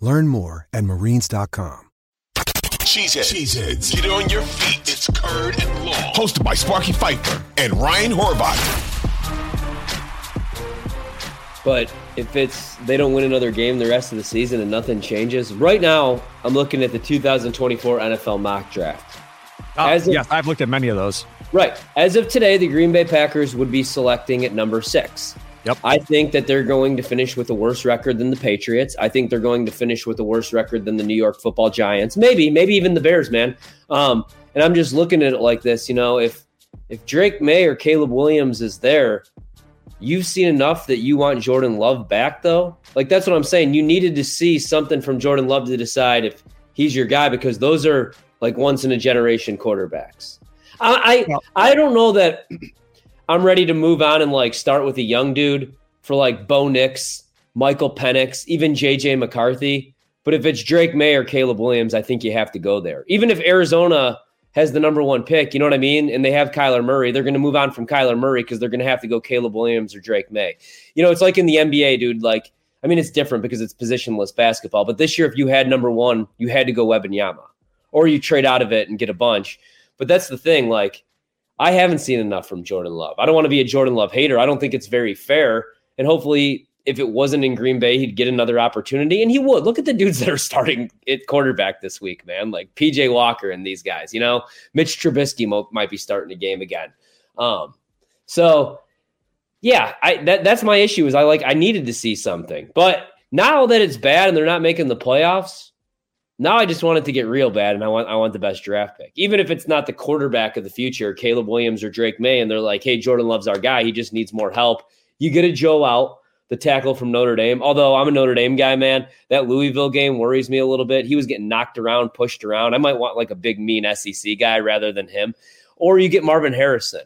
Learn more at marines.com. Cheeseheads. Cheeseheads. Get on your feet. It's Curd and Long. Hosted by Sparky Fifer and Ryan Horvat. But if it's they don't win another game the rest of the season and nothing changes, right now I'm looking at the 2024 NFL mock draft. Uh, As of, yes, I've looked at many of those. Right. As of today, the Green Bay Packers would be selecting at number six. Yep. I think that they're going to finish with a worse record than the Patriots. I think they're going to finish with a worse record than the New York Football Giants. Maybe, maybe even the Bears, man. Um, and I'm just looking at it like this. You know, if if Drake Maye or Caleb Williams is there, you've seen enough that you want Jordan Love back, though. Like that's what I'm saying. You needed to see something from Jordan Love to decide if he's your guy because those are like once in a generation quarterbacks. I I, I don't know that I'm ready to move on and like start with a young dude for like Bo Nix, Michael Penix, even JJ McCarthy. But if it's Drake Maye or Caleb Williams, I think you have to go there. Even if Arizona has the number one pick, you know what I mean? And they have Kyler Murray, they're going to move on from Kyler Murray because they're going to have to go Caleb Williams or Drake Maye. You know, it's like in the NBA, dude. Like, I mean, it's different because it's positionless basketball. But this year, if you had number one, you had to go Wembanyama, or you trade out of it and get a bunch. But that's the thing. Like, I haven't seen enough from Jordan Love. I don't want to be a Jordan Love hater. I don't think it's very fair. And hopefully, if it wasn't in Green Bay, he'd get another opportunity, and he would. Look at the dudes that are starting at quarterback this week, man. Like PJ Walker and these guys. You know, Mitch Trubisky mo- might be starting a game again. Um, so yeah, I that that's my issue. Is I like I needed to see something, but now that it's bad and they're not making the playoffs, now I just want it to get real bad, and I want I want the best draft pick, even if it's not the quarterback of the future, Caleb Williams or Drake Maye, and they're like, "Hey, Jordan loves our guy. He just needs more help." You get a Joe Alt, the tackle from Notre Dame. Although I'm a Notre Dame guy, man, that Louisville game worries me a little bit. He was getting knocked around, pushed around. I might want like a big mean SEC guy rather than him. Or you get Marvin Harrison.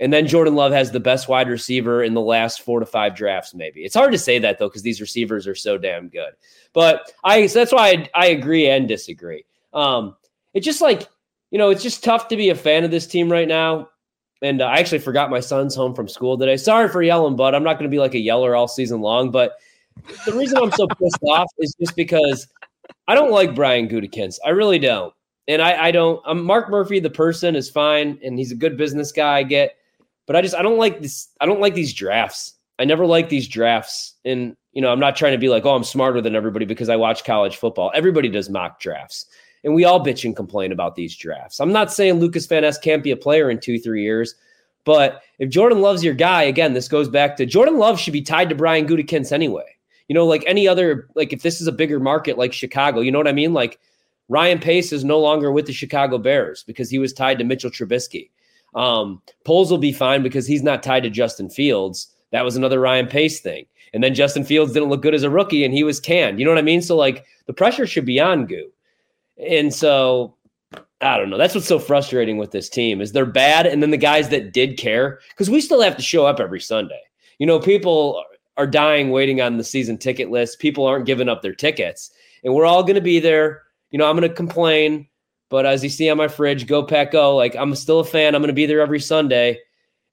And then Jordan Love has the best wide receiver in the last four to five drafts, maybe. It's hard to say that though, because these receivers are so damn good. But I so that's why I, I agree and disagree. Um, it's just like, you know, it's just tough to be a fan of this team right now. And uh, I actually forgot my son's home from school today. Sorry for yelling, bud. I'm not going to be like a yeller all season long. But the reason I'm so pissed off is just because I don't like Brian Gutekunst. I really don't. And I, I don't. I'm Mark Murphy, the person, is fine, and he's a good business guy. I get but I just I don't like this. I don't like these drafts. I never like these drafts. And you know, I'm not trying to be like, oh, I'm smarter than everybody because I watch college football. Everybody does mock drafts. And we all bitch and complain about these drafts. I'm not saying Lucas Van Ness can't be a player in two, three years. But if Jordan Love's your guy, again, this goes back to Jordan Love should be tied to Brian Gutekunst anyway. You know, like any other, like if this is a bigger market like Chicago, you know what I mean? Like Ryan Pace is no longer with the Chicago Bears because he was tied to Mitchell Trubisky. Um, Poles will be fine because he's not tied to Justin Fields. That was another Ryan Pace thing. And then Justin Fields didn't look good as a rookie and he was canned. You know what I mean? So like the pressure should be on Goo. And so I don't know. That's what's so frustrating with this team is they're bad. And then the guys that did care, because we still have to show up every Sunday. You know, people are dying waiting on the season ticket list. People aren't giving up their tickets. And we're all going to be there. You know, I'm going to complain. But as you see on my fridge, go pack go. Like I'm still a fan. I'm going to be there every Sunday.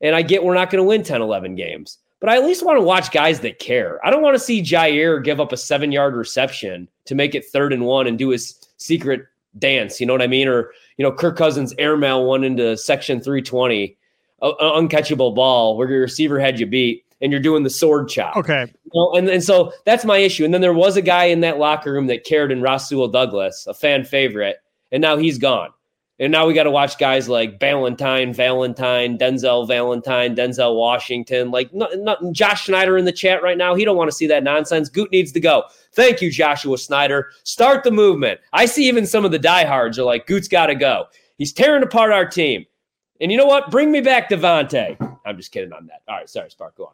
And I get we're not going to win 10, 11 games. but I at least want to watch guys that care. I don't want to see Jaire give up a seven yard reception to make it third and one and do his secret dance. You know what I mean? Or, you know, Kirk Cousins airmail one into section 320, an uncatchable ball where your receiver had you beat and you're doing the sword chop. Okay. Know, and, and so that's my issue. And then there was a guy in that locker room that cared in Rasul Douglas, a fan favorite, and now he's gone. And now we got to watch guys like Valentine, Valentine, Denzel Valentine, Denzel Washington, like not, not, Josh Schneider in the chat right now. He don't want to see that nonsense. Goot needs to go. Thank you, Joshua Snyder. Start the movement. I see even some of the diehards are like, Goot's got to go. He's tearing apart our team. And you know what? Bring me back Davante. I'm just kidding on that. All right, sorry, Spark, go on.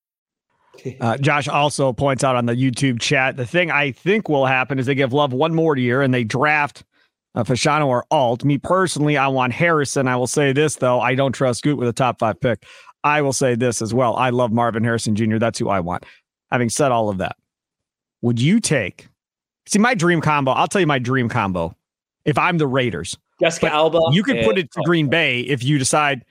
Uh, Josh also points out on the YouTube chat the thing I think will happen is they give Love one more year and they draft uh, Fashanu or Alt. Me personally, I want Harrison. I will say this though, I don't trust Scoot with a top five pick. I will say this as well. I love Marvin Harrison Jr. That's who I want. Having said all of that, would you take? See my dream combo. I'll tell you my dream combo. If I'm the Raiders, Jessica but Alba, you could put it to Green Bay if you decide.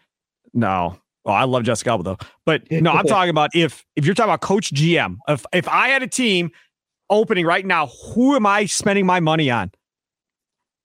No, Oh, I love Jessica Alba though. But no, I'm talking about if if you're talking about coach GM, if if I had a team opening right now, who am I spending my money on?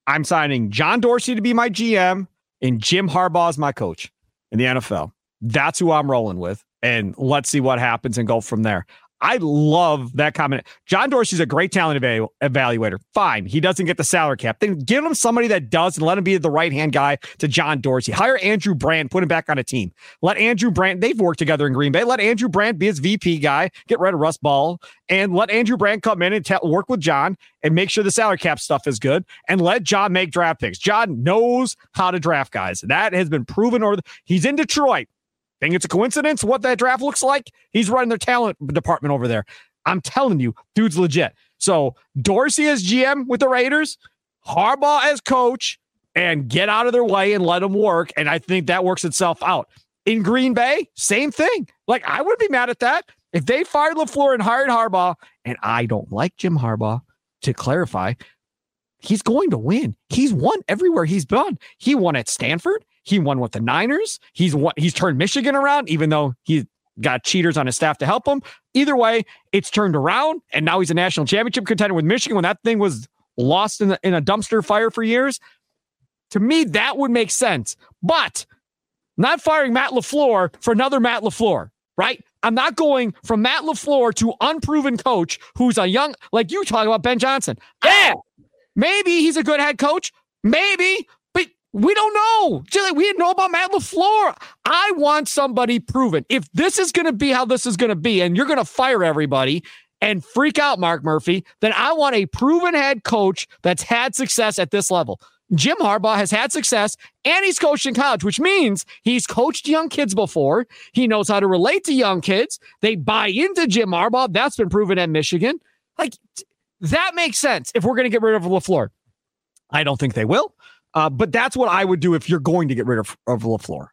I'm signing John Dorsey to be my GM and Jim Harbaugh as my coach in the NFL. That's who I'm rolling with. And let's see what happens and go from there. I love that comment. John Dorsey's a great talent evalu- evaluator. Fine. He doesn't get the salary cap. Then give him somebody that does and let him be the right hand guy to John Dorsey. Hire Andrew Brandt, put him back on a team. Let Andrew Brandt, they've worked together in Green Bay. Let Andrew Brandt be his VP guy, get rid of Russ Ball, and let Andrew Brandt come in and t- work with John and make sure the salary cap stuff is good and let John make draft picks. John knows how to draft guys. That has been proven or he's in Detroit. Think it's a coincidence what that draft looks like? He's running their talent department over there. I'm telling you, dude's legit. So Dorsey as GM with the Raiders, Harbaugh as coach, and get out of their way and let them work. And I think that works itself out. In Green Bay, same thing. Like I wouldn't be mad at that if they fired LaFleur and hired Harbaugh. And I don't like Jim Harbaugh. To clarify, he's going to win. He's won everywhere he's been. He won at Stanford. He won with the Niners. He's what he's turned Michigan around, even though he got cheaters on his staff to help him. Either way, it's turned around, and now he's a national championship contender with Michigan when that thing was lost in, the, in a dumpster fire for years. To me, that would make sense. But not firing Matt LaFleur for another Matt LaFleur, right? I'm not going from Matt LaFleur to unproven coach who's a young, like you talking about Ben Johnson. Yeah. Maybe he's a good head coach. Maybe, we don't know. Just like we didn't know about Matt LaFleur. I want somebody proven. If this is going to be how this is going to be, and you're going to fire everybody and freak out Mark Murphy, then I want a proven head coach that's had success at this level. Jim Harbaugh has had success and he's coached in college, which means he's coached young kids before. He knows how to relate to young kids. They buy into Jim Harbaugh. That's been proven at Michigan. Like, that makes sense if we're going to get rid of LaFleur. I don't think they will. Uh, but that's what I would do if you're going to get rid of, of LaFleur.